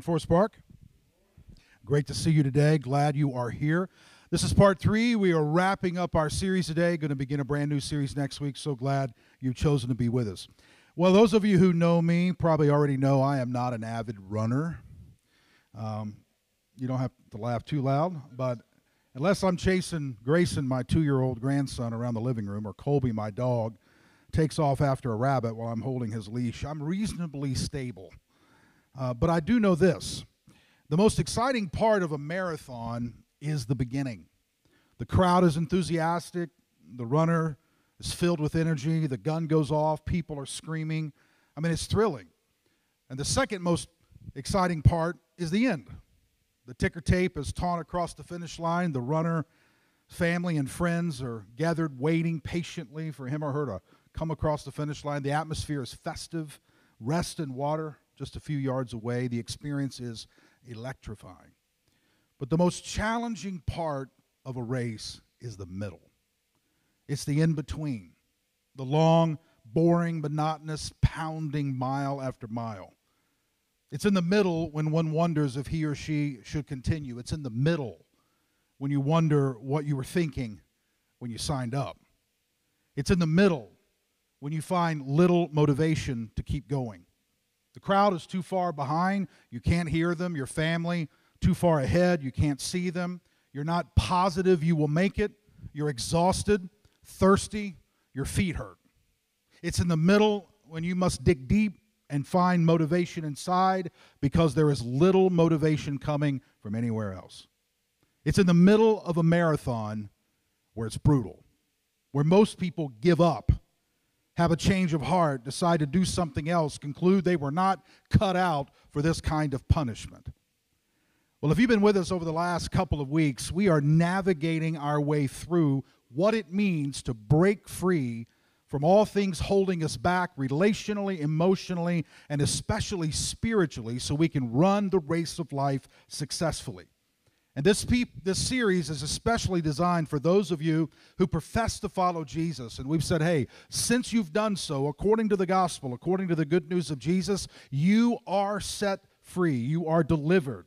Morning, Forest Park. Great to see you today. Glad you are here. This is part three. We are wrapping up our series today. Going to begin a brand new series next week. So glad you've chosen to be with us. Well, those of you who know me probably already know I am not an avid runner. Um, you don't have to laugh too loud, but unless I'm chasing Grayson, my two year old grandson, around the living room, or Colby, my dog, takes off after a rabbit while I'm holding his leash, I'm reasonably stable. Uh, but I do know this the most exciting part of a marathon is the beginning. The crowd is enthusiastic, the runner is filled with energy, the gun goes off, people are screaming. I mean, it's thrilling. And the second most exciting part is the end. The ticker tape is torn across the finish line. The runner, family, and friends are gathered waiting patiently for him or her to come across the finish line. The atmosphere is festive, rest and water just a few yards away. The experience is electrifying. But the most challenging part of a race is the middle. It's the in between, the long, boring, monotonous, pounding mile after mile. It's in the middle when one wonders if he or she should continue. It's in the middle when you wonder what you were thinking when you signed up. It's in the middle when you find little motivation to keep going. The crowd is too far behind. You can't hear them. Your family too far ahead. You can't see them. You're not positive you will make it. You're exhausted, thirsty, your feet hurt. It's in the middle when you must dig deep and find motivation inside because there is little motivation coming from anywhere else. It's in the middle of a marathon where it's brutal, where most people give up have a change of heart, decide to do something else, conclude they were not cut out for this kind of punishment. Well, if you've been with us over the last couple of weeks, we are navigating our way through what it means to break free from all things holding us back relationally, emotionally, and especially spiritually so we can run the race of life successfully. And this, this series is especially designed for those of you who profess to follow Jesus. And we've said, hey, since you've done so, according to the gospel, according to the good news of Jesus, you are set free. You are delivered.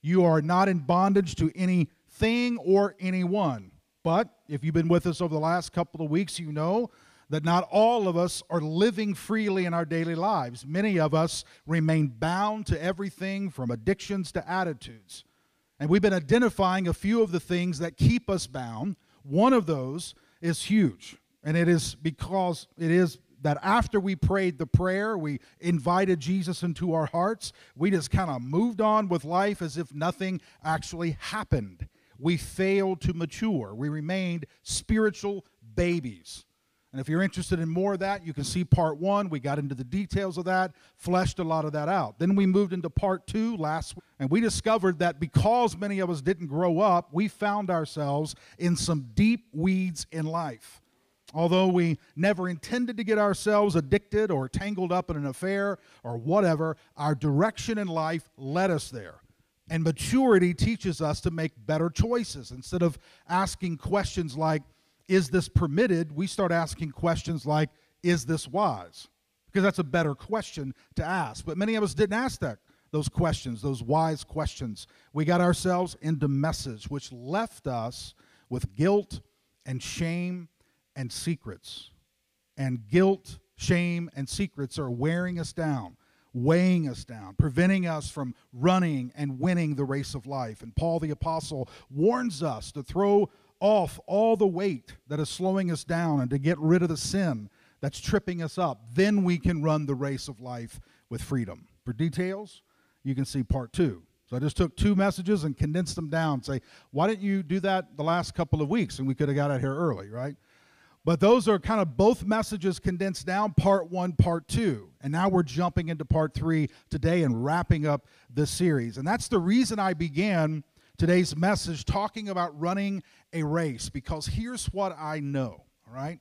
You are not in bondage to anything or anyone. But if you've been with us over the last couple of weeks, you know that not all of us are living freely in our daily lives. Many of us remain bound to everything from addictions to attitudes. And we've been identifying a few of the things that keep us bound. One of those is huge, and it is because it is that after we prayed the prayer, we invited Jesus into our hearts, we just kind of moved on with life as if nothing actually happened. We failed to mature, we remained spiritual babies. And if you're interested in more of that, you can see part one. We got into the details of that, fleshed a lot of that out. Then we moved into part two last week, and we discovered that because many of us didn't grow up, we found ourselves in some deep weeds in life. Although we never intended to get ourselves addicted or tangled up in an affair or whatever, our direction in life led us there. And maturity teaches us to make better choices instead of asking questions like, is this permitted, we start asking questions like, is this wise? Because that's a better question to ask. But many of us didn't ask that those questions, those wise questions. We got ourselves into messes, which left us with guilt and shame and secrets. And guilt, shame, and secrets are wearing us down, weighing us down, preventing us from running and winning the race of life. And Paul the Apostle warns us to throw off all the weight that is slowing us down and to get rid of the sin that's tripping us up. Then we can run the race of life with freedom. For details, you can see part two. So I just took two messages and condensed them down. Say, why didn't you do that the last couple of weeks? And we could have got out here early, right? But those are kind of both messages condensed down, part one, part two. And now we're jumping into part three today and wrapping up this series. And that's the reason I began today's message talking about running a race because here's what I know, all right?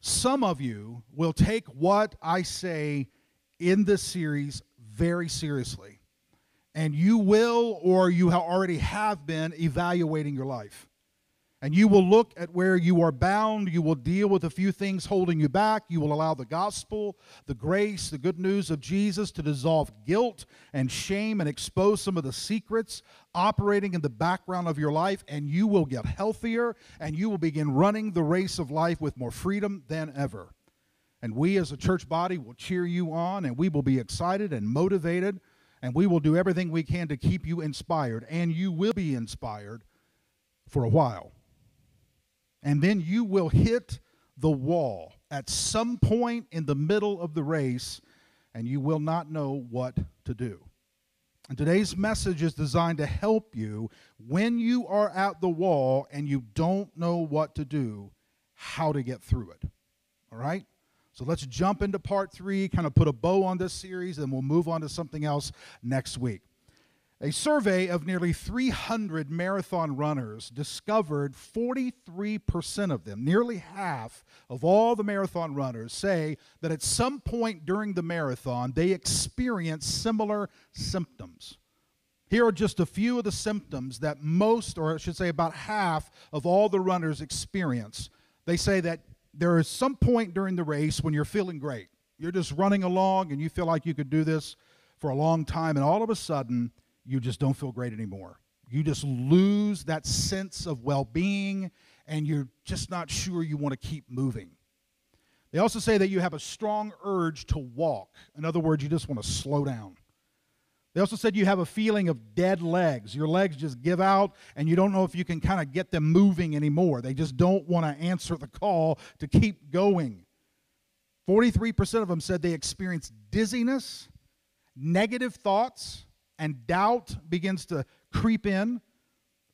Some of you will take what I say in this series very seriously, and you will or you already have been evaluating your life. And you will look at where you are bound. You will deal with a few things holding you back. You will allow the gospel, the grace, the good news of Jesus to dissolve guilt and shame and expose some of the secrets operating in the background of your life. And you will get healthier and you will begin running the race of life with more freedom than ever. And we as a church body will cheer you on and we will be excited and motivated and we will do everything we can to keep you inspired. And you will be inspired for a while and then you will hit the wall at some point in the middle of the race, and you will not know what to do. And today's message is designed to help you when you are at the wall and you don't know what to do, how to get through it. All right? So let's jump into part three, kind of put a bow on this series, and we'll move on to something else next week. A survey of nearly 300 marathon runners discovered 43% of them, nearly half of all the marathon runners, say that at some point during the marathon they experience similar symptoms. Here are just a few of the symptoms that most, or I should say about half, of all the runners experience. They say that there is some point during the race when you're feeling great. You're just running along and you feel like you could do this for a long time, and all of a sudden, you just don't feel great anymore. You just lose that sense of well being, and you're just not sure you want to keep moving. They also say that you have a strong urge to walk. In other words, you just want to slow down. They also said you have a feeling of dead legs. Your legs just give out, and you don't know if you can kind of get them moving anymore. They just don't want to answer the call to keep going. 43% of them said they experienced dizziness, negative thoughts, and doubt begins to creep in,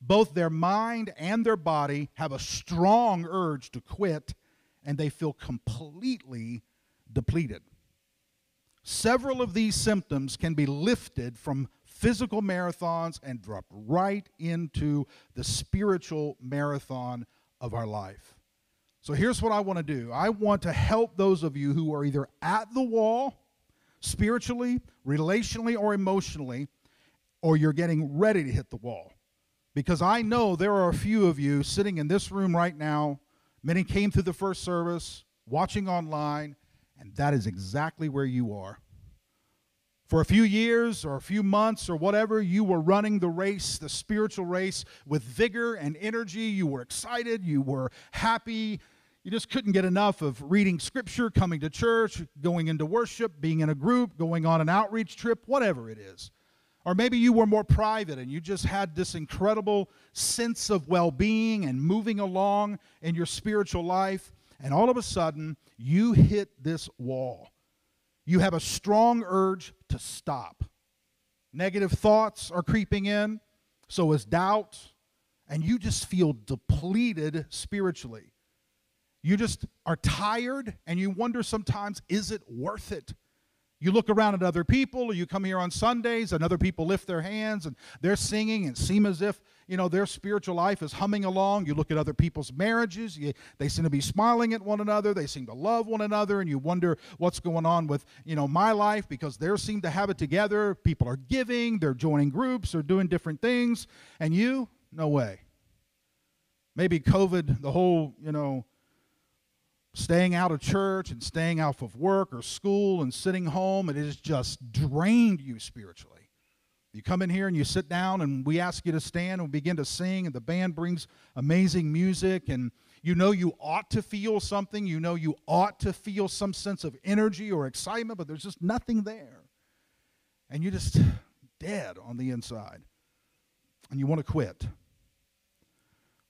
both their mind and their body have a strong urge to quit, and they feel completely depleted. Several of these symptoms can be lifted from physical marathons and drop right into the spiritual marathon of our life. So here's what I want to do I want to help those of you who are either at the wall, spiritually, relationally, or emotionally, or you're getting ready to hit the wall. Because I know there are a few of you sitting in this room right now. Many came through the first service, watching online, and that is exactly where you are. For a few years or a few months or whatever, you were running the race, the spiritual race, with vigor and energy. You were excited, you were happy. You just couldn't get enough of reading scripture, coming to church, going into worship, being in a group, going on an outreach trip, whatever it is. Or maybe you were more private and you just had this incredible sense of well being and moving along in your spiritual life. And all of a sudden, you hit this wall. You have a strong urge to stop. Negative thoughts are creeping in, so is doubt, and you just feel depleted spiritually. You just are tired, and you wonder sometimes, is it worth it? You look around at other people, or you come here on Sundays and other people lift their hands and they're singing and seem as if, you know, their spiritual life is humming along. You look at other people's marriages, you, they seem to be smiling at one another, they seem to love one another, and you wonder what's going on with, you know, my life because they seem to have it together. People are giving, they're joining groups, they're doing different things, and you, no way. Maybe COVID, the whole, you know, staying out of church and staying out of work or school and sitting home, it has just drained you spiritually. You come in here and you sit down, and we ask you to stand and begin to sing, and the band brings amazing music, and you know you ought to feel something. You know you ought to feel some sense of energy or excitement, but there's just nothing there. And you're just dead on the inside, and you want to quit.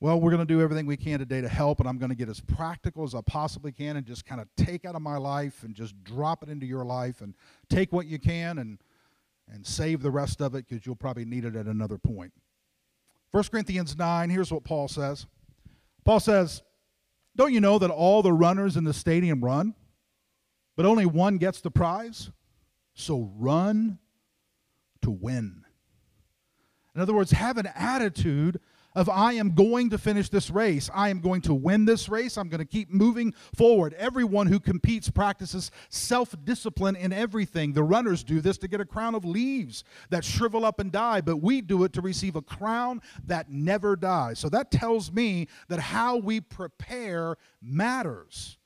Well, we're going to do everything we can today to help, and I'm going to get as practical as I possibly can and just kind of take out of my life and just drop it into your life and take what you can and, and save the rest of it because you'll probably need it at another point. 1 Corinthians 9, here's what Paul says Paul says, Don't you know that all the runners in the stadium run, but only one gets the prize? So run to win. In other words, have an attitude of I am going to finish this race. I am going to win this race. I'm going to keep moving forward. Everyone who competes practices self discipline in everything. The runners do this to get a crown of leaves that shrivel up and die, but we do it to receive a crown that never dies. So that tells me that how we prepare matters.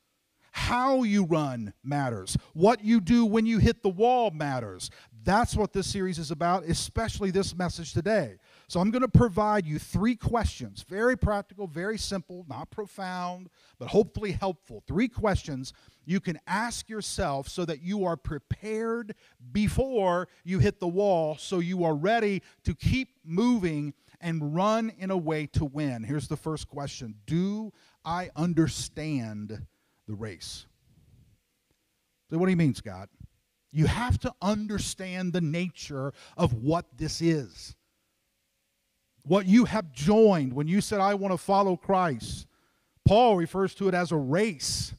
How you run matters. What you do when you hit the wall matters. That's what this series is about, especially this message today. So I'm going to provide you three questions, very practical, very simple, not profound, but hopefully helpful. Three questions you can ask yourself so that you are prepared before you hit the wall, so you are ready to keep moving and run in a way to win. Here's the first question Do I understand the race? So, what do you mean, Scott? You have to understand the nature of what this is what you have joined when you said, I want to follow Christ. Paul refers to it as a race,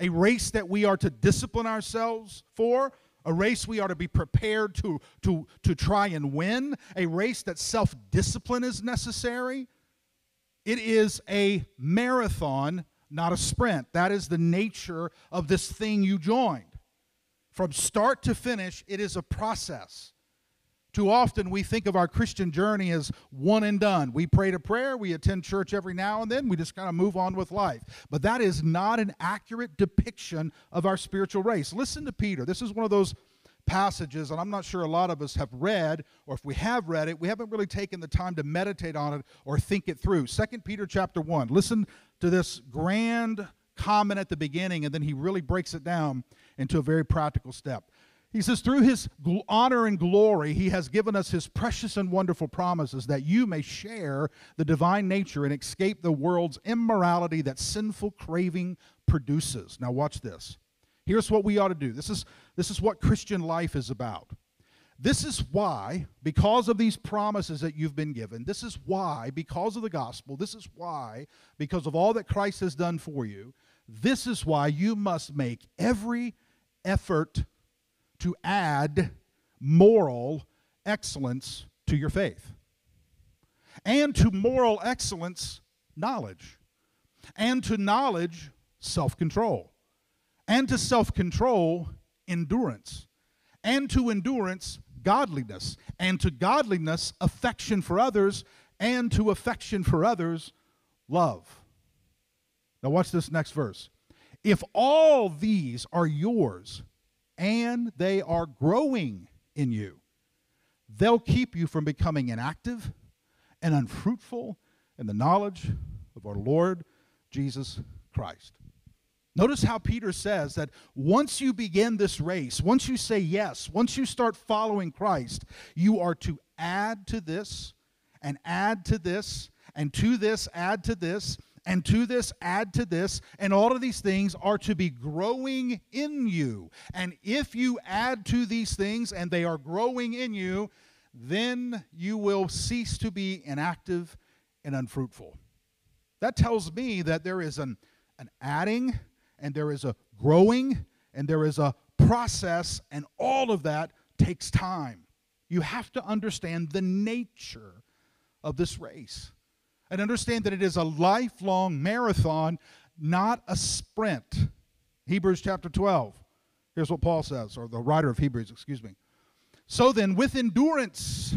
a race that we are to discipline ourselves for, a race we are to be prepared to, to, to try and win, a race that self discipline is necessary. It is a marathon, not a sprint. That is the nature of this thing you joined. From start to finish, it is a process. Too often we think of our Christian journey as one and done. We pray to prayer, we attend church every now and then, we just kind of move on with life. But that is not an accurate depiction of our spiritual race. Listen to Peter. This is one of those passages, and I'm not sure a lot of us have read, or if we have read it, we haven't really taken the time to meditate on it or think it through. Second Peter chapter 1. Listen to this grand comment at the beginning, and then he really breaks it down into a very practical step. He says, Through his honor and glory, he has given us his precious and wonderful promises that you may share the divine nature and escape the world's immorality that sinful craving produces. Now, watch this. Here's what we ought to do. This is, this is what Christian life is about. This is why, because of these promises that you've been given, this is why, because of the gospel, this is why, because of all that Christ has done for you, this is why you must make every effort to add moral excellence to your faith. And to moral excellence, knowledge. And to knowledge, self control. And to self control, endurance. And to endurance, godliness. And to godliness, affection for others. And to affection for others, love. Now, watch this next verse. If all these are yours, and they are growing in you. They'll keep you from becoming inactive and unfruitful in the knowledge of our Lord Jesus Christ. Notice how Peter says that once you begin this race, once you say yes, once you start following Christ, you are to add to this and add to this and to this add to this and to this add to this and all of these things are to be growing in you. And if you add to these things and they are growing in you then you will cease to be inactive and unfruitful. That tells me that there is an, an adding and there is a growing and there is a process and all of that takes time. You have to understand the nature of this race and understand that it is a lifelong marathon, not a sprint. Hebrews chapter 12. Here's what Paul says, or the writer of Hebrews, excuse me. So then, with endurance,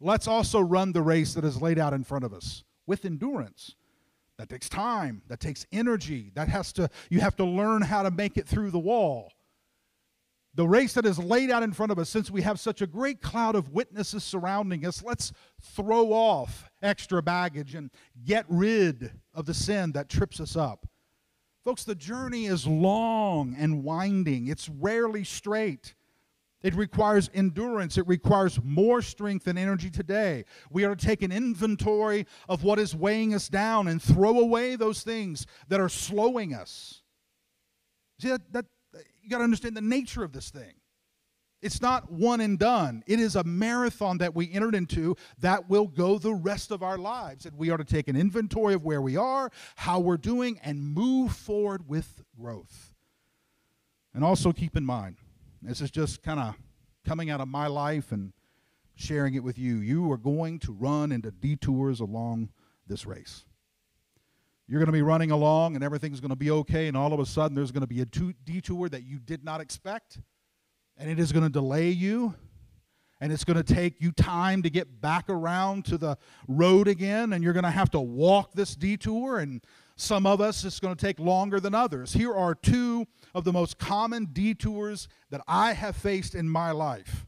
let's also run the race that is laid out in front of us. With endurance. That takes time, that takes energy, that has to, you have to learn how to make it through the wall the race that is laid out in front of us, since we have such a great cloud of witnesses surrounding us, let's throw off extra baggage and get rid of the sin that trips us up. Folks, the journey is long and winding, it's rarely straight. It requires endurance. It requires more strength and energy today. We are to take an inventory of what is weighing us down and throw away those things that are slowing us. See, that, that, you got to understand the nature of this thing. It's not one and done. It is a marathon that we entered into that will go the rest of our lives. And we are to take an inventory of where we are, how we're doing, and move forward with growth. And also keep in mind, this is just kind of coming out of my life and sharing it with you. You are going to run into detours along this race. You're going to be running along and everything's going to be okay, and all of a sudden there's going to be a detour that you did not expect, and it is going to delay you, and it's going to take you time to get back around to the road again, and you're going to have to walk this detour, and some of us it's going to take longer than others. Here are two of the most common detours that I have faced in my life.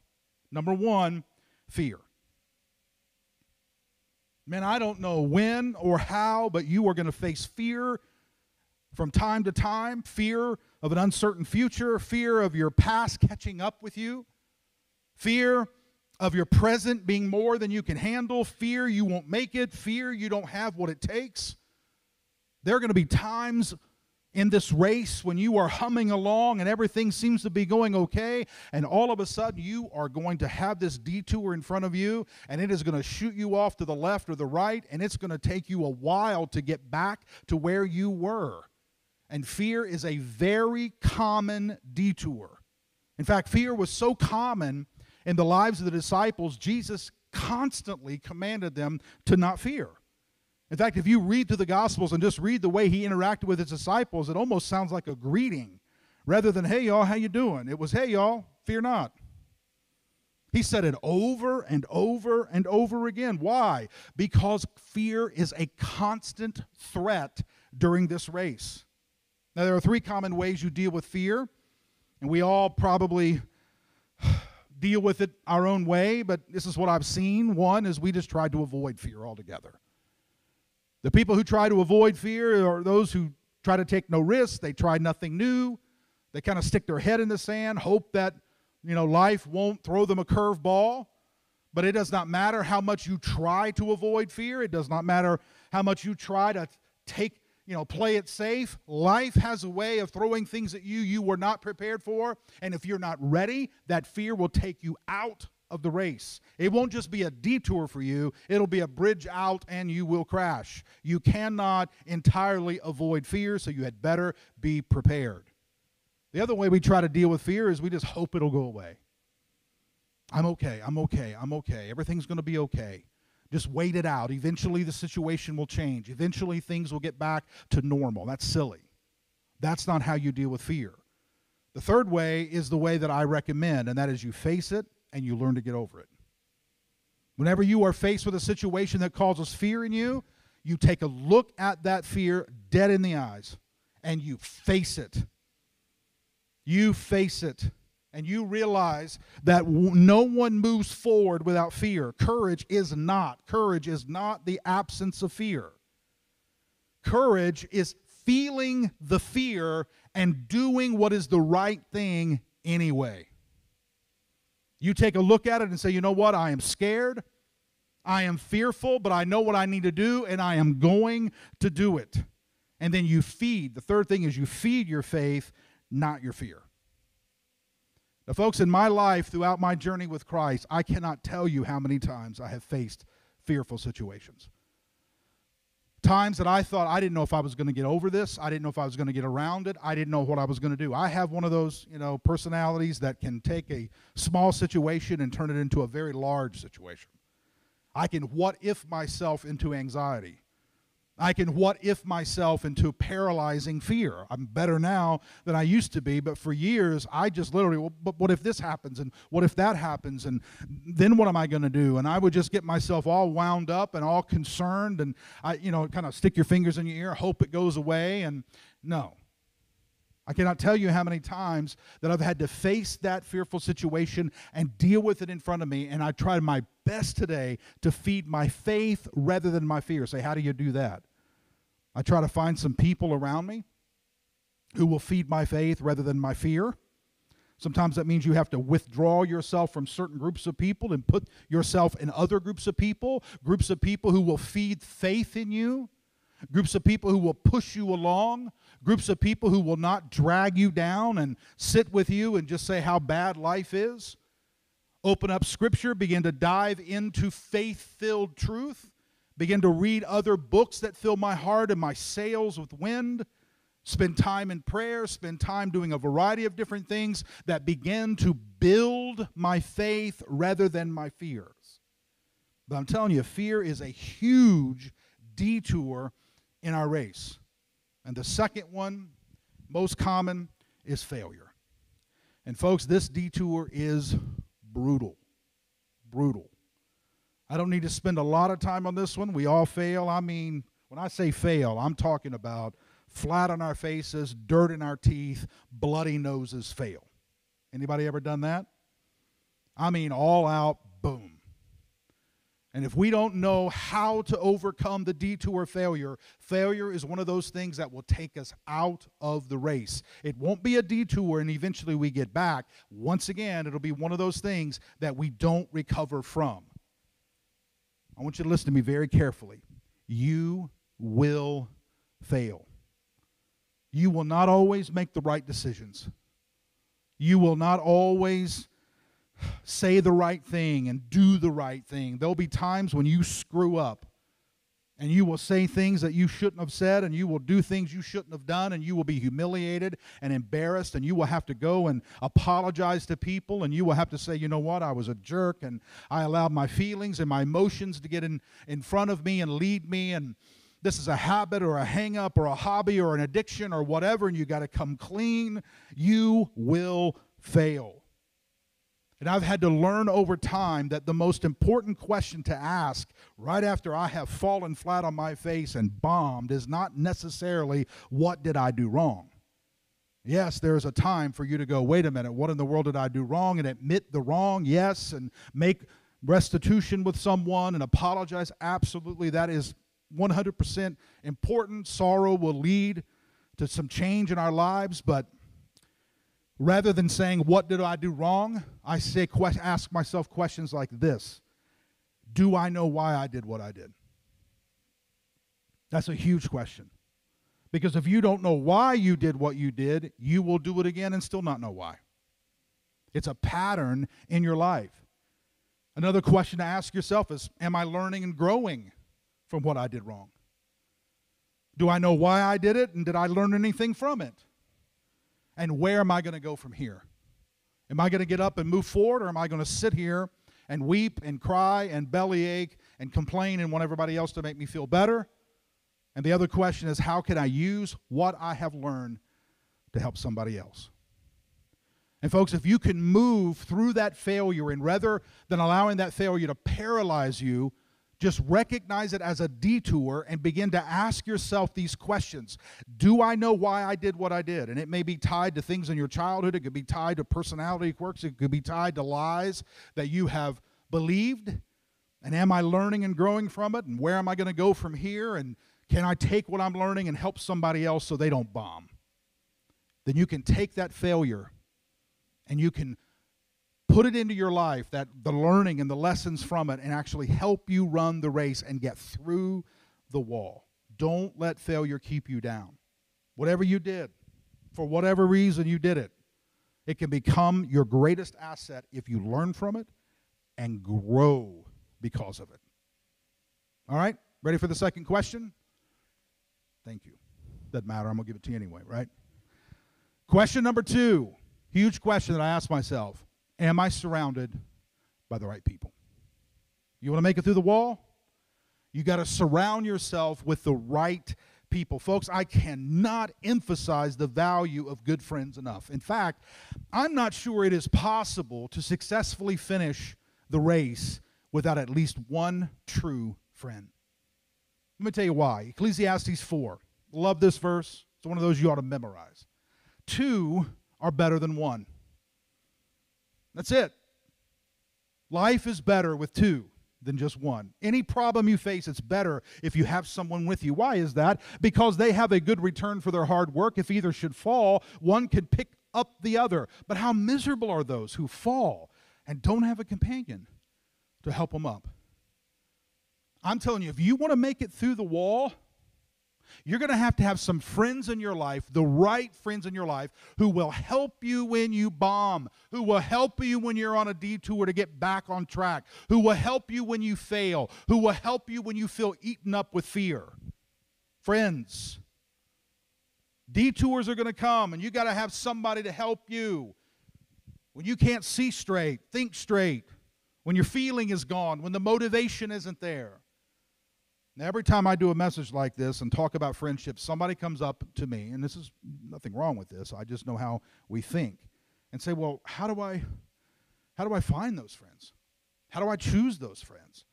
Number one, fear. Man, I don't know when or how, but you are going to face fear from time to time fear of an uncertain future, fear of your past catching up with you, fear of your present being more than you can handle, fear you won't make it, fear you don't have what it takes. There are going to be times in this race when you are humming along and everything seems to be going okay, and all of a sudden you are going to have this detour in front of you, and it is going to shoot you off to the left or the right, and it's going to take you a while to get back to where you were. And fear is a very common detour. In fact, fear was so common in the lives of the disciples, Jesus constantly commanded them to not fear. In fact, if you read through the Gospels and just read the way he interacted with his disciples, it almost sounds like a greeting rather than, hey, y'all, how you doing? It was, hey, y'all, fear not. He said it over and over and over again. Why? Because fear is a constant threat during this race. Now, there are three common ways you deal with fear, and we all probably deal with it our own way, but this is what I've seen. One is we just try to avoid fear altogether. The people who try to avoid fear are those who try to take no risks, they try nothing new. They kind of stick their head in the sand, hope that you know life won't throw them a curveball. But it does not matter how much you try to avoid fear. It does not matter how much you try to take, you know, play it safe. Life has a way of throwing things at you you were not prepared for, and if you're not ready, that fear will take you out of the race. It won't just be a detour for you, it'll be a bridge out and you will crash. You cannot entirely avoid fear, so you had better be prepared. The other way we try to deal with fear is we just hope it'll go away. I'm okay, I'm okay, I'm okay. Everything's going to be okay. Just wait it out. Eventually, the situation will change. Eventually, things will get back to normal. That's silly. That's not how you deal with fear. The third way is the way that I recommend, and that is you face it and you learn to get over it. Whenever you are faced with a situation that causes fear in you, you take a look at that fear dead in the eyes and you face it. You face it and you realize that no one moves forward without fear. Courage is not. Courage is not the absence of fear. Courage is feeling the fear and doing what is the right thing anyway. You take a look at it and say, you know what? I am scared. I am fearful, but I know what I need to do, and I am going to do it. And then you feed. The third thing is you feed your faith, not your fear. Now, folks, in my life, throughout my journey with Christ, I cannot tell you how many times I have faced fearful situations times that I thought I didn't know if I was going to get over this. I didn't know if I was going to get around it. I didn't know what I was going to do. I have one of those, you know, personalities that can take a small situation and turn it into a very large situation. I can what if myself into anxiety. I can what if myself into paralyzing fear. I'm better now than I used to be, but for years I just literally, well, but what if this happens and what if that happens and then what am I going to do? And I would just get myself all wound up and all concerned and I, you know, kind of stick your fingers in your ear, hope it goes away. And no, I cannot tell you how many times that I've had to face that fearful situation and deal with it in front of me. And I tried my best today to feed my faith rather than my fear. Say, how do you do that? I try to find some people around me who will feed my faith rather than my fear. Sometimes that means you have to withdraw yourself from certain groups of people and put yourself in other groups of people, groups of people who will feed faith in you, groups of people who will push you along, groups of people who will not drag you down and sit with you and just say how bad life is. Open up Scripture, begin to dive into faith filled truth, begin to read other books that fill my heart and my sails with wind. Spend time in prayer, spend time doing a variety of different things that begin to build my faith rather than my fears. But I'm telling you, fear is a huge detour in our race. And the second one, most common, is failure. And folks, this detour is brutal. Brutal. I don't need to spend a lot of time on this one. We all fail. I mean, when I say fail, I'm talking about flat on our faces, dirt in our teeth, bloody noses fail. Anybody ever done that? I mean, all out, boom. And if we don't know how to overcome the detour failure, failure is one of those things that will take us out of the race. It won't be a detour and eventually we get back. Once again, it'll be one of those things that we don't recover from. I want you to listen to me very carefully. You will fail. You will not always make the right decisions. You will not always say the right thing and do the right thing. There'll be times when you screw up and you will say things that you shouldn't have said and you will do things you shouldn't have done and you will be humiliated and embarrassed and you will have to go and apologize to people and you will have to say you know what? I was a jerk and i allowed my feelings and my emotions to get in, in front of me and lead me and this is a habit or a hang up or a hobby or an addiction or whatever and you got to come clean. You will fail and I've had to learn over time that the most important question to ask right after I have fallen flat on my face and bombed is not necessarily, What did I do wrong? Yes, there's a time for you to go, Wait a minute, what in the world did I do wrong? And admit the wrong, yes, and make restitution with someone and apologize. Absolutely, that is 100% important. Sorrow will lead to some change in our lives, but Rather than saying, What did I do wrong? I say, ask myself questions like this Do I know why I did what I did? That's a huge question. Because if you don't know why you did what you did, you will do it again and still not know why. It's a pattern in your life. Another question to ask yourself is Am I learning and growing from what I did wrong? Do I know why I did it and did I learn anything from it? And where am I going to go from here? Am I going to get up and move forward, or am I going to sit here and weep and cry and bellyache and complain and want everybody else to make me feel better? And the other question is how can I use what I have learned to help somebody else? And, folks, if you can move through that failure and rather than allowing that failure to paralyze you, just recognize it as a detour and begin to ask yourself these questions Do I know why I did what I did? And it may be tied to things in your childhood, it could be tied to personality quirks, it could be tied to lies that you have believed. And am I learning and growing from it? And where am I going to go from here? And can I take what I'm learning and help somebody else so they don't bomb? Then you can take that failure and you can put it into your life that the learning and the lessons from it and actually help you run the race and get through the wall. Don't let failure keep you down. Whatever you did, for whatever reason you did it, it can become your greatest asset if you learn from it and grow because of it. All right? Ready for the second question? Thank you. Doesn't matter. I'm going to give it to you anyway, right? Question number two. Huge question that I ask myself Am I surrounded by the right people? You want to make it through the wall? You got to surround yourself with the right people. Folks, I cannot emphasize the value of good friends enough. In fact, I'm not sure it is possible to successfully finish the race without at least one true friend. Let me tell you why. Ecclesiastes 4. Love this verse. It's one of those you ought to memorize. Two are better than one. That's it. Life is better with two than just one. Any problem you face, it's better if you have someone with you. Why is that? Because they have a good return for their hard work. If either should fall, one can pick up the other. But how miserable are those who fall and don't have a companion to help them up? I'm telling you, if you want to make it through the wall, you're going to have to have some friends in your life, the right friends in your life, who will help you when you bomb, who will help you when you're on a detour to get back on track, who will help you when you fail, who will help you when you feel eaten up with fear. Friends, detours are going to come, and you got to have somebody to help you. When you can't see straight, think straight. When your feeling is gone, when the motivation isn't there. Now, every time I do a message like this and talk about friendship, somebody comes up to me, and this is nothing wrong with this. I just know how we think, and say, "Well, how do I, how do I find those friends? How do I choose those friends?"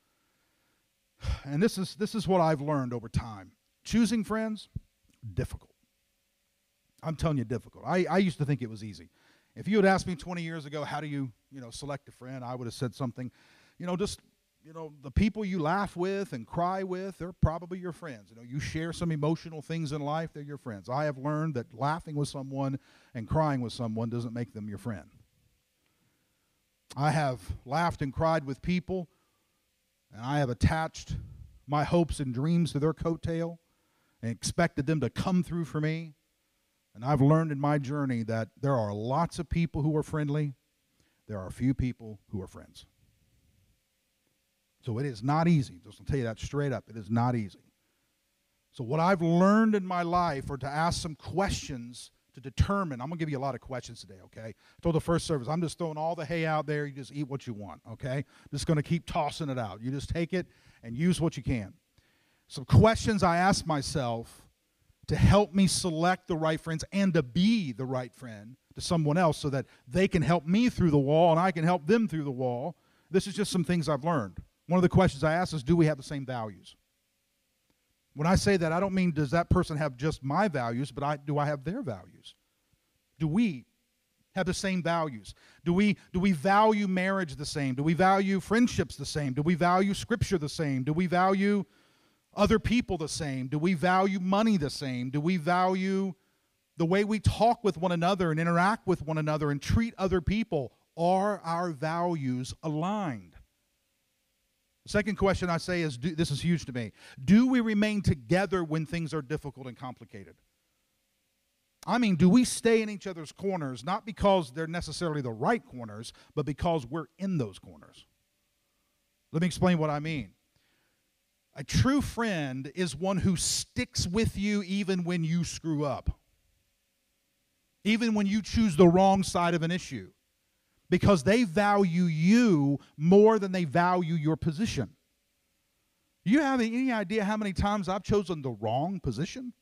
And this is this is what I've learned over time. Choosing friends, difficult. I'm telling you, difficult. I, I used to think it was easy. If you had asked me 20 years ago, how do you, you know, select a friend, I would have said something, you know, just you know, the people you laugh with and cry with, they're probably your friends. You know, you share some emotional things in life, they're your friends. I have learned that laughing with someone and crying with someone doesn't make them your friend. I have laughed and cried with people, and I have attached my hopes and dreams to their coattail and expected them to come through for me. And I've learned in my journey that there are lots of people who are friendly, there are few people who are friends. So it is not easy. Just to tell you that straight up. It is not easy. So what I've learned in my life are to ask some questions to determine. I'm gonna give you a lot of questions today, okay? I told the first service, I'm just throwing all the hay out there. You just eat what you want, okay? Just gonna keep tossing it out. You just take it and use what you can. Some questions I ask myself to help me select the right friends and to be the right friend to someone else so that they can help me through the wall and I can help them through the wall. This is just some things I've learned. One of the questions I ask is Do we have the same values? When I say that, I don't mean does that person have just my values, but I, do I have their values? Do we have the same values? Do we, do we value marriage the same? Do we value friendships the same? Do we value scripture the same? Do we value other people the same? Do we value money the same? Do we value the way we talk with one another and interact with one another and treat other people? Are our values aligned? Second question I say is do, this is huge to me. Do we remain together when things are difficult and complicated? I mean, do we stay in each other's corners not because they're necessarily the right corners, but because we're in those corners? Let me explain what I mean. A true friend is one who sticks with you even when you screw up, even when you choose the wrong side of an issue because they value you more than they value your position. You have any idea how many times I've chosen the wrong position?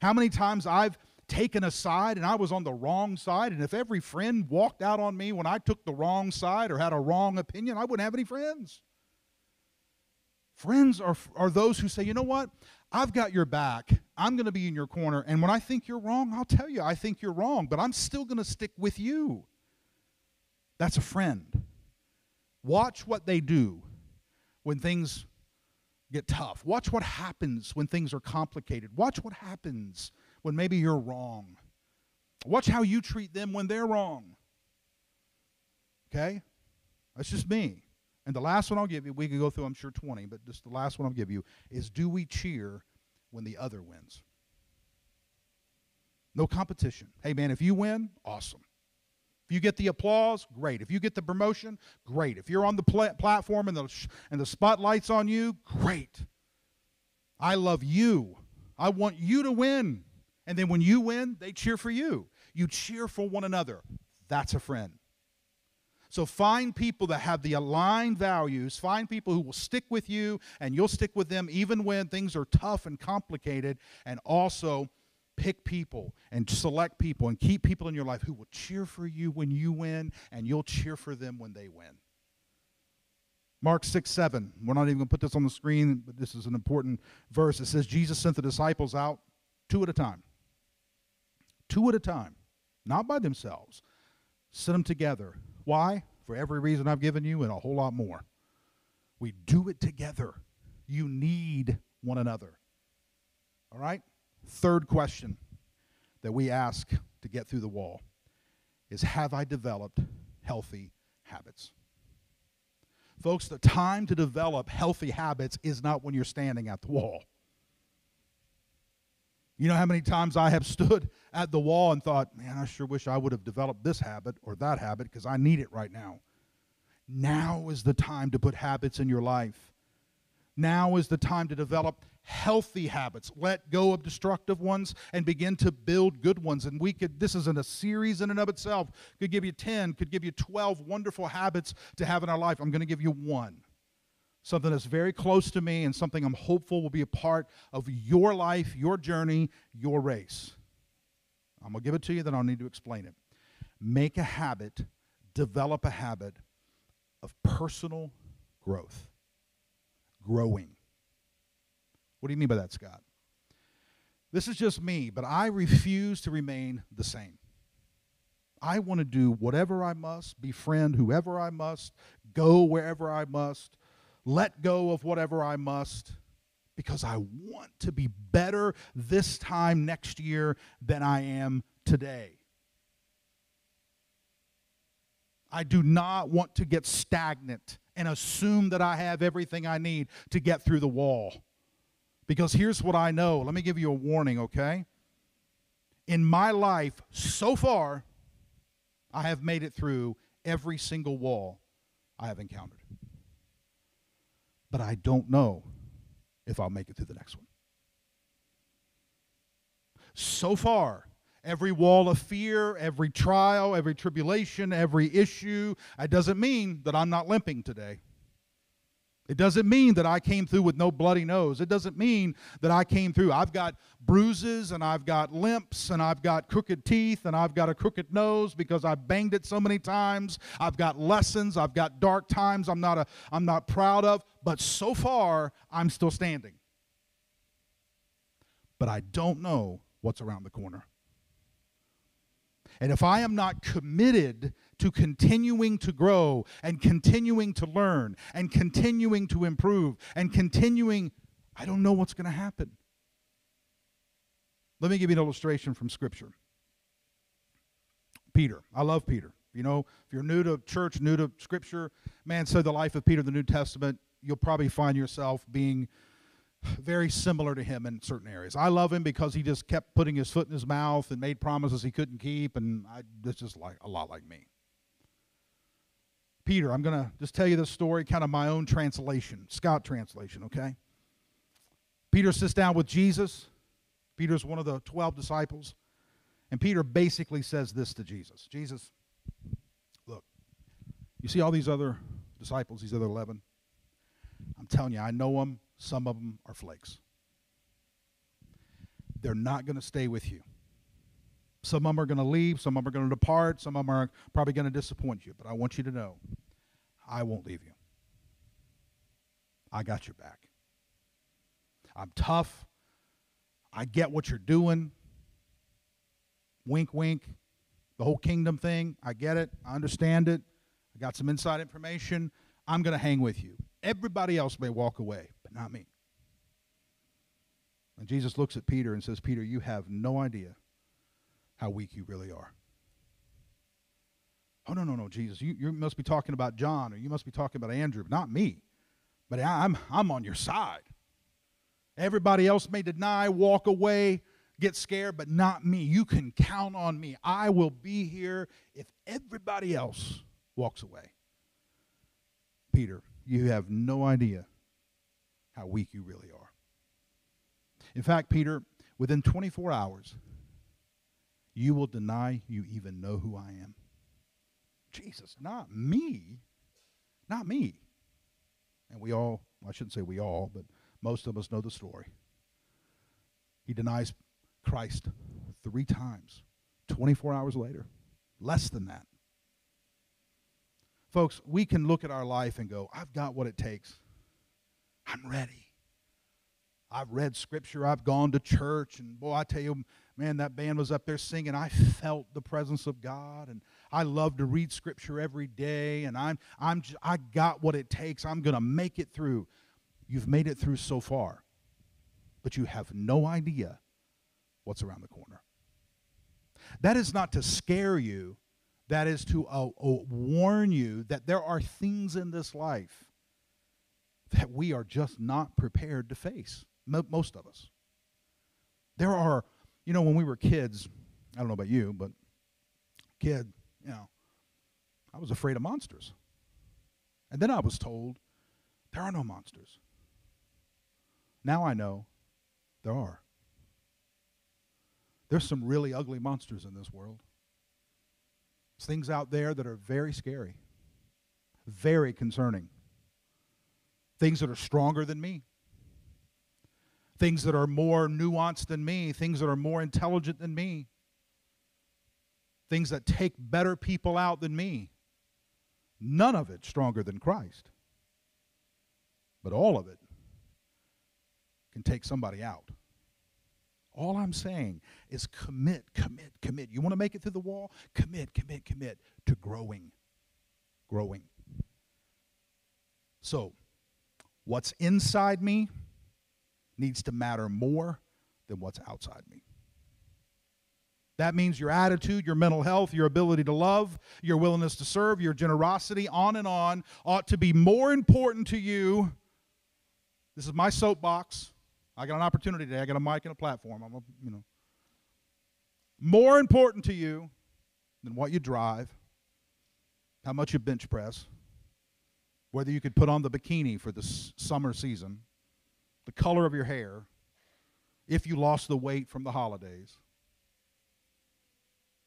How many times I've taken a side and I was on the wrong side, and if every friend walked out on me when I took the wrong side or had a wrong opinion, I wouldn't have any friends. Friends are, are those who say, you know what? I've got your back. I'm going to be in your corner. And when I think you're wrong, I'll tell you I think you're wrong, but I'm still going to stick with you. That's a friend. Watch what they do when things get tough. Watch what happens when things are complicated. Watch what happens when maybe you're wrong. Watch how you treat them when they're wrong. Okay? That's just me. And the last one I'll give you, we could go through, I'm sure, 20, but just the last one I'll give you is do we cheer when the other wins? No competition. Hey, man, if you win, awesome. If you get the applause, great. If you get the promotion, great. If you're on the pl- platform and the, sh- and the spotlight's on you, great. I love you. I want you to win. And then when you win, they cheer for you. You cheer for one another. That's a friend. So find people that have the aligned values. Find people who will stick with you and you'll stick with them even when things are tough and complicated. And also pick people and select people and keep people in your life who will cheer for you when you win and you'll cheer for them when they win. Mark 6 7. We're not even going to put this on the screen, but this is an important verse. It says Jesus sent the disciples out two at a time. Two at a time, not by themselves. Sent them together. Why? For every reason I've given you and a whole lot more. We do it together. You need one another. All right? Third question that we ask to get through the wall is Have I developed healthy habits? Folks, the time to develop healthy habits is not when you're standing at the wall. You know how many times I have stood at the wall and thought, man, I sure wish I would have developed this habit or that habit because I need it right now. Now is the time to put habits in your life. Now is the time to develop healthy habits. Let go of destructive ones and begin to build good ones. And we could this isn't a series in and of itself. Could give you 10 could give you 12 wonderful habits to have in our life. I'm going to give you one. Something that's very close to me, and something I'm hopeful will be a part of your life, your journey, your race. I'm going to give it to you, then I'll need to explain it. Make a habit, develop a habit of personal growth, growing. What do you mean by that, Scott? This is just me, but I refuse to remain the same. I want to do whatever I must, befriend whoever I must, go wherever I must, let go of whatever I must, because I want to be better this time next year than I am today. I do not want to get stagnant and assume that I have everything I need to get through the wall. Because here's what I know. Let me give you a warning, okay? In my life so far, I have made it through every single wall I have encountered. But I don't know if I'll make it through the next one. So far, every wall of fear, every trial, every tribulation, every issue, it doesn't mean that I'm not limping today. It doesn't mean that I came through with no bloody nose. It doesn't mean that I came through. I've got bruises and I've got limps and I've got crooked teeth and I've got a crooked nose because I banged it so many times. I've got lessons, I've got dark times I'm not a I'm not proud of, but so far I'm still standing. But I don't know what's around the corner. And if I am not committed to continuing to grow and continuing to learn and continuing to improve and continuing, I don't know what's going to happen. Let me give you an illustration from Scripture. Peter. I love Peter. You know, if you're new to church, new to Scripture, man, so the life of Peter, the New Testament, you'll probably find yourself being very similar to him in certain areas. I love him because he just kept putting his foot in his mouth and made promises he couldn't keep, and I, that's just like a lot like me. Peter, I'm going to just tell you this story, kind of my own translation, Scott translation, okay? Peter sits down with Jesus. Peter's one of the 12 disciples. And Peter basically says this to Jesus Jesus, look, you see all these other disciples, these other 11? I'm telling you, I know them. Some of them are flakes. They're not going to stay with you. Some of them are going to leave, some of them are going to depart, some of them are probably going to disappoint you. But I want you to know I won't leave you. I got your back. I'm tough. I get what you're doing. Wink, wink. The whole kingdom thing, I get it. I understand it. I got some inside information. I'm going to hang with you. Everybody else may walk away, but not me. And Jesus looks at Peter and says, Peter, you have no idea how weak you really are. Oh, no, no, no, Jesus. You, you must be talking about John or you must be talking about Andrew, not me. But I'm, I'm on your side. Everybody else may deny, walk away, get scared, but not me. You can count on me. I will be here if everybody else walks away. Peter, you have no idea how weak you really are. In fact, Peter, within 24 hours, you will deny you even know who I am. Jesus, not me. Not me. And we all, I shouldn't say we all, but most of us know the story. He denies Christ three times, 24 hours later. Less than that. Folks, we can look at our life and go, I've got what it takes. I'm ready. I've read scripture, I've gone to church, and boy, I tell you, man, that band was up there singing. I felt the presence of God, and I love to read scripture every day, and I'm, I'm, I got what it takes. I'm going to make it through. You've made it through so far, but you have no idea what's around the corner. That is not to scare you, that is to uh, uh, warn you that there are things in this life that we are just not prepared to face, most of us. There are, you know, when we were kids, I don't know about you, but kid, you know, I was afraid of monsters. And then I was told there are no monsters. Now I know there are. There's some really ugly monsters in this world. There's things out there that are very scary, very concerning. Things that are stronger than me, things that are more nuanced than me, things that are more intelligent than me, things that take better people out than me. None of it stronger than Christ. But all of it can take somebody out. All I'm saying is commit, commit, commit. You want to make it through the wall? Commit, commit, commit to growing. Growing. So, what's inside me needs to matter more than what's outside me. That means your attitude, your mental health, your ability to love, your willingness to serve, your generosity, on and on, ought to be more important to you. This is my soapbox. I got an opportunity today. I got a mic and a platform. I'm, a, you know, more important to you than what you drive, how much you bench press, whether you could put on the bikini for the summer season, the color of your hair, if you lost the weight from the holidays.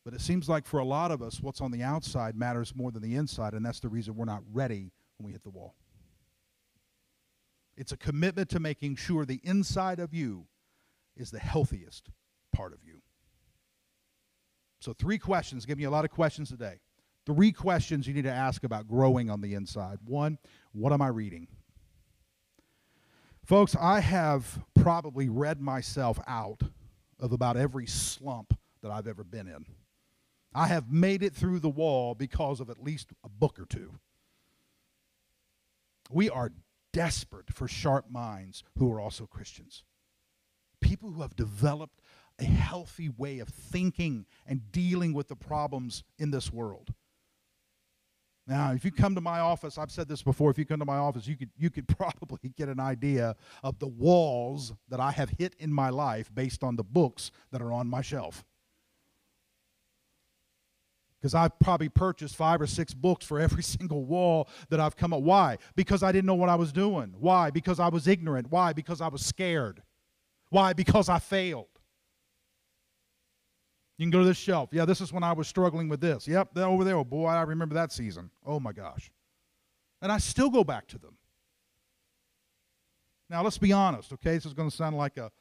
But it seems like for a lot of us, what's on the outside matters more than the inside, and that's the reason we're not ready when we hit the wall. It's a commitment to making sure the inside of you is the healthiest part of you. So, three questions. Give me a lot of questions today. Three questions you need to ask about growing on the inside. One, what am I reading? Folks, I have probably read myself out of about every slump that I've ever been in. I have made it through the wall because of at least a book or two. We are desperate for sharp minds who are also Christians. People who have developed a healthy way of thinking and dealing with the problems in this world. Now, if you come to my office, I've said this before, if you come to my office, you could, you could probably get an idea of the walls that I have hit in my life based on the books that are on my shelf. Because I've probably purchased five or six books for every single wall that I've come up. Why? Because I didn't know what I was doing. Why? Because I was ignorant. Why? Because I was scared. Why? Because I failed. You can go to this shelf. Yeah, this is when I was struggling with this. Yep, that over there. Oh boy, I remember that season. Oh my gosh. And I still go back to them. Now let's be honest, okay? This is going to sound like a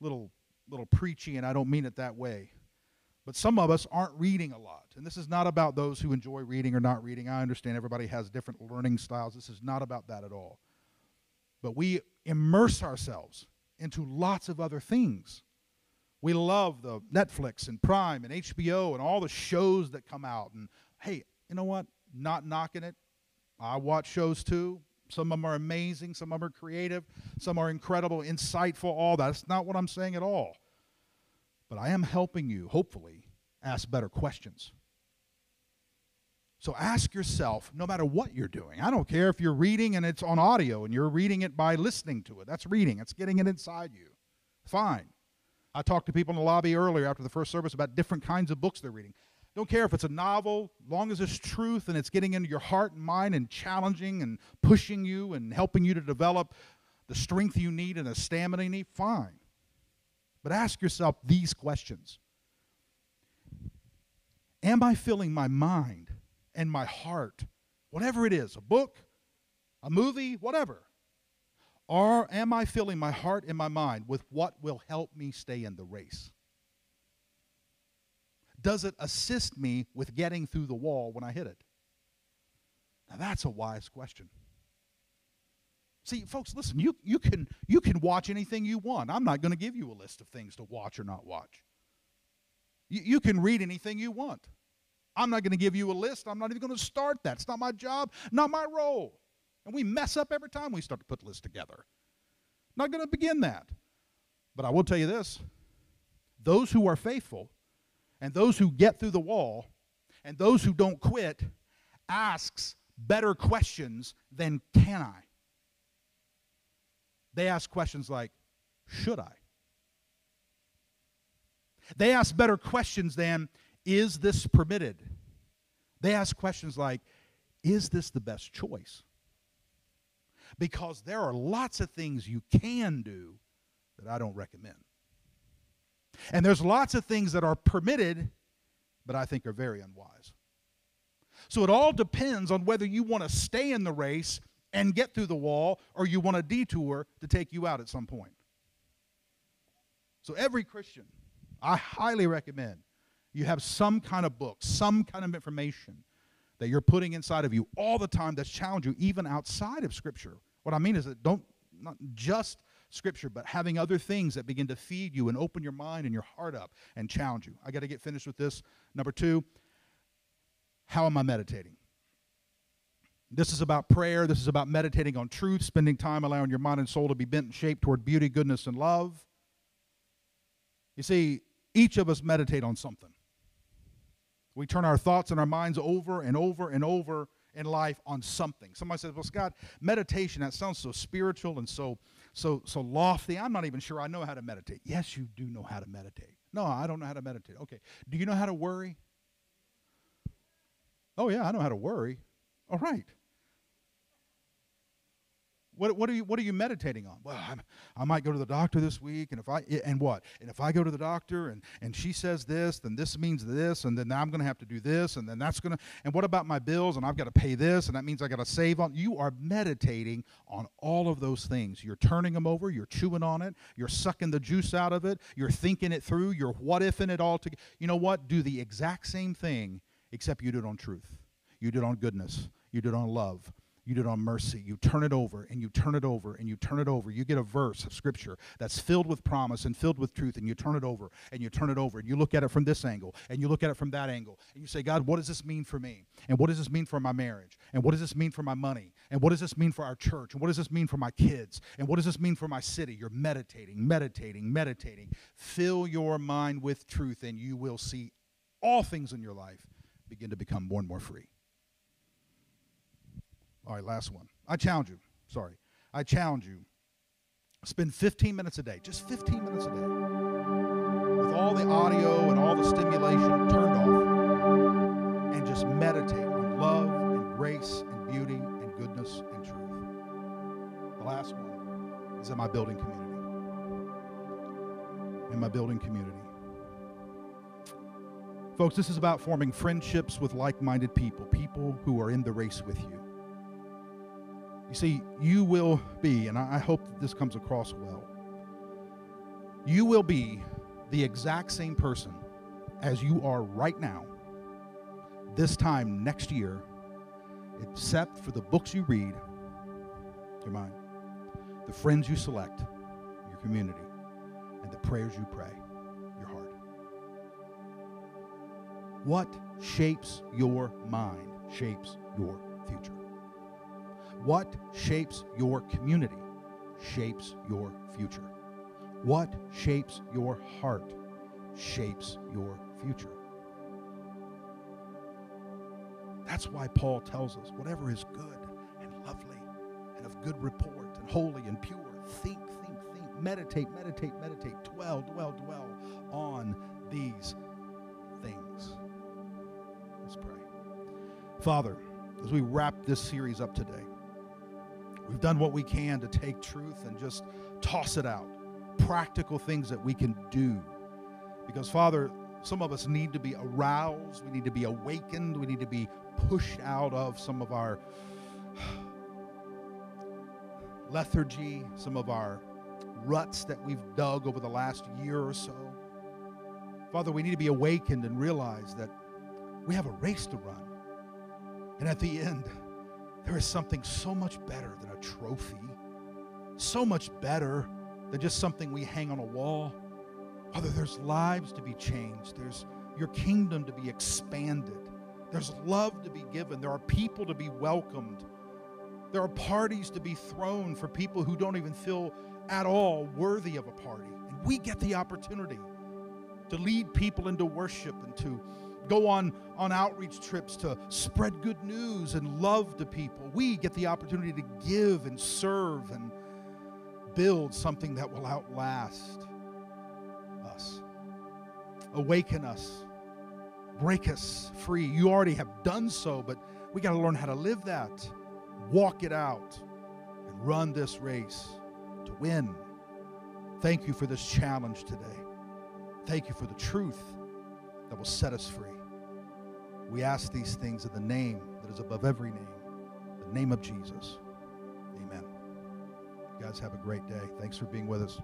little little preachy, and I don't mean it that way. But some of us aren't reading a lot. And this is not about those who enjoy reading or not reading. I understand everybody has different learning styles. This is not about that at all. But we immerse ourselves into lots of other things. We love the Netflix and Prime and HBO and all the shows that come out. And hey, you know what? Not knocking it. I watch shows too. Some of them are amazing, some of them are creative, some are incredible, insightful, all that. That's not what I'm saying at all. But I am helping you, hopefully, ask better questions. So ask yourself, no matter what you're doing, I don't care if you're reading and it's on audio and you're reading it by listening to it. That's reading, it's getting it inside you. Fine. I talked to people in the lobby earlier after the first service about different kinds of books they're reading. Don't care if it's a novel, long as it's truth and it's getting into your heart and mind and challenging and pushing you and helping you to develop the strength you need and the stamina you need, fine. But ask yourself these questions Am I filling my mind and my heart, whatever it is, a book, a movie, whatever? Or am I filling my heart and my mind with what will help me stay in the race? Does it assist me with getting through the wall when I hit it? Now that's a wise question. See, folks, listen, you, you, can, you can watch anything you want. I'm not going to give you a list of things to watch or not watch. You, you can read anything you want. I'm not going to give you a list. I'm not even going to start that. It's not my job, not my role. And we mess up every time we start to put lists together. Not going to begin that. But I will tell you this those who are faithful and those who get through the wall and those who don't quit asks better questions than can I? They ask questions like, should I? They ask better questions than, is this permitted? They ask questions like, is this the best choice? Because there are lots of things you can do that I don't recommend. And there's lots of things that are permitted, but I think are very unwise. So it all depends on whether you want to stay in the race and get through the wall, or you want a detour to take you out at some point. So, every Christian, I highly recommend you have some kind of book, some kind of information that you're putting inside of you all the time that's challenging you, even outside of Scripture. What I mean is that don't, not just Scripture, but having other things that begin to feed you and open your mind and your heart up and challenge you. I got to get finished with this. Number two, how am I meditating? This is about prayer. This is about meditating on truth, spending time allowing your mind and soul to be bent and shaped toward beauty, goodness, and love. You see, each of us meditate on something. We turn our thoughts and our minds over and over and over in life on something. Somebody says, "Well, Scott, meditation that sounds so spiritual and so so so lofty. I'm not even sure I know how to meditate." Yes, you do know how to meditate. No, I don't know how to meditate. Okay. Do you know how to worry? Oh yeah, I know how to worry. All right. What, what, are you, what are you meditating on? Well, I'm, i might go to the doctor this week, and if I eh, and what? And if I go to the doctor and, and she says this, then this means this, and then I'm going to have to do this, and then that's going to. And what about my bills? And I've got to pay this, and that means I got to save on. You are meditating on all of those things. You're turning them over. You're chewing on it. You're sucking the juice out of it. You're thinking it through. You're what ifing it all together. You know what? Do the exact same thing, except you do it on truth. You do it on goodness. You do it on love you do it on mercy. You turn it over and you turn it over and you turn it over. You get a verse of scripture that's filled with promise and filled with truth, and you turn it over and you turn it over and you look at it from this angle and you look at it from that angle and you say, God, what does this mean for me? And what does this mean for my marriage? And what does this mean for my money? And what does this mean for our church? And what does this mean for my kids? And what does this mean for my city? You're meditating, meditating, meditating. Fill your mind with truth, and you will see all things in your life begin to become more and more free. All right, last one. I challenge you. Sorry. I challenge you. Spend 15 minutes a day, just 15 minutes a day, with all the audio and all the stimulation turned off, and just meditate on love and grace and beauty and goodness and truth. The last one is in my building community. In my building community. Folks, this is about forming friendships with like minded people, people who are in the race with you. You see, you will be, and I hope that this comes across well, you will be the exact same person as you are right now, this time next year, except for the books you read, your mind, the friends you select, your community, and the prayers you pray, your heart. What shapes your mind shapes your future. What shapes your community shapes your future. What shapes your heart shapes your future. That's why Paul tells us whatever is good and lovely and of good report and holy and pure, think, think, think, meditate, meditate, meditate, dwell, dwell, dwell on these things. Let's pray. Father, as we wrap this series up today, We've done what we can to take truth and just toss it out. Practical things that we can do. Because, Father, some of us need to be aroused. We need to be awakened. We need to be pushed out of some of our lethargy, some of our ruts that we've dug over the last year or so. Father, we need to be awakened and realize that we have a race to run. And at the end, there is something so much better than a trophy, so much better than just something we hang on a wall. Father, there's lives to be changed, there's your kingdom to be expanded, there's love to be given, there are people to be welcomed, there are parties to be thrown for people who don't even feel at all worthy of a party. And we get the opportunity to lead people into worship and to go on, on outreach trips to spread good news and love to people. We get the opportunity to give and serve and build something that will outlast us. Awaken us, break us free. You already have done so, but we got to learn how to live that, walk it out, and run this race to win. Thank you for this challenge today. Thank you for the truth that will set us free. We ask these things in the name that is above every name, the name of Jesus. Amen. You guys have a great day. Thanks for being with us.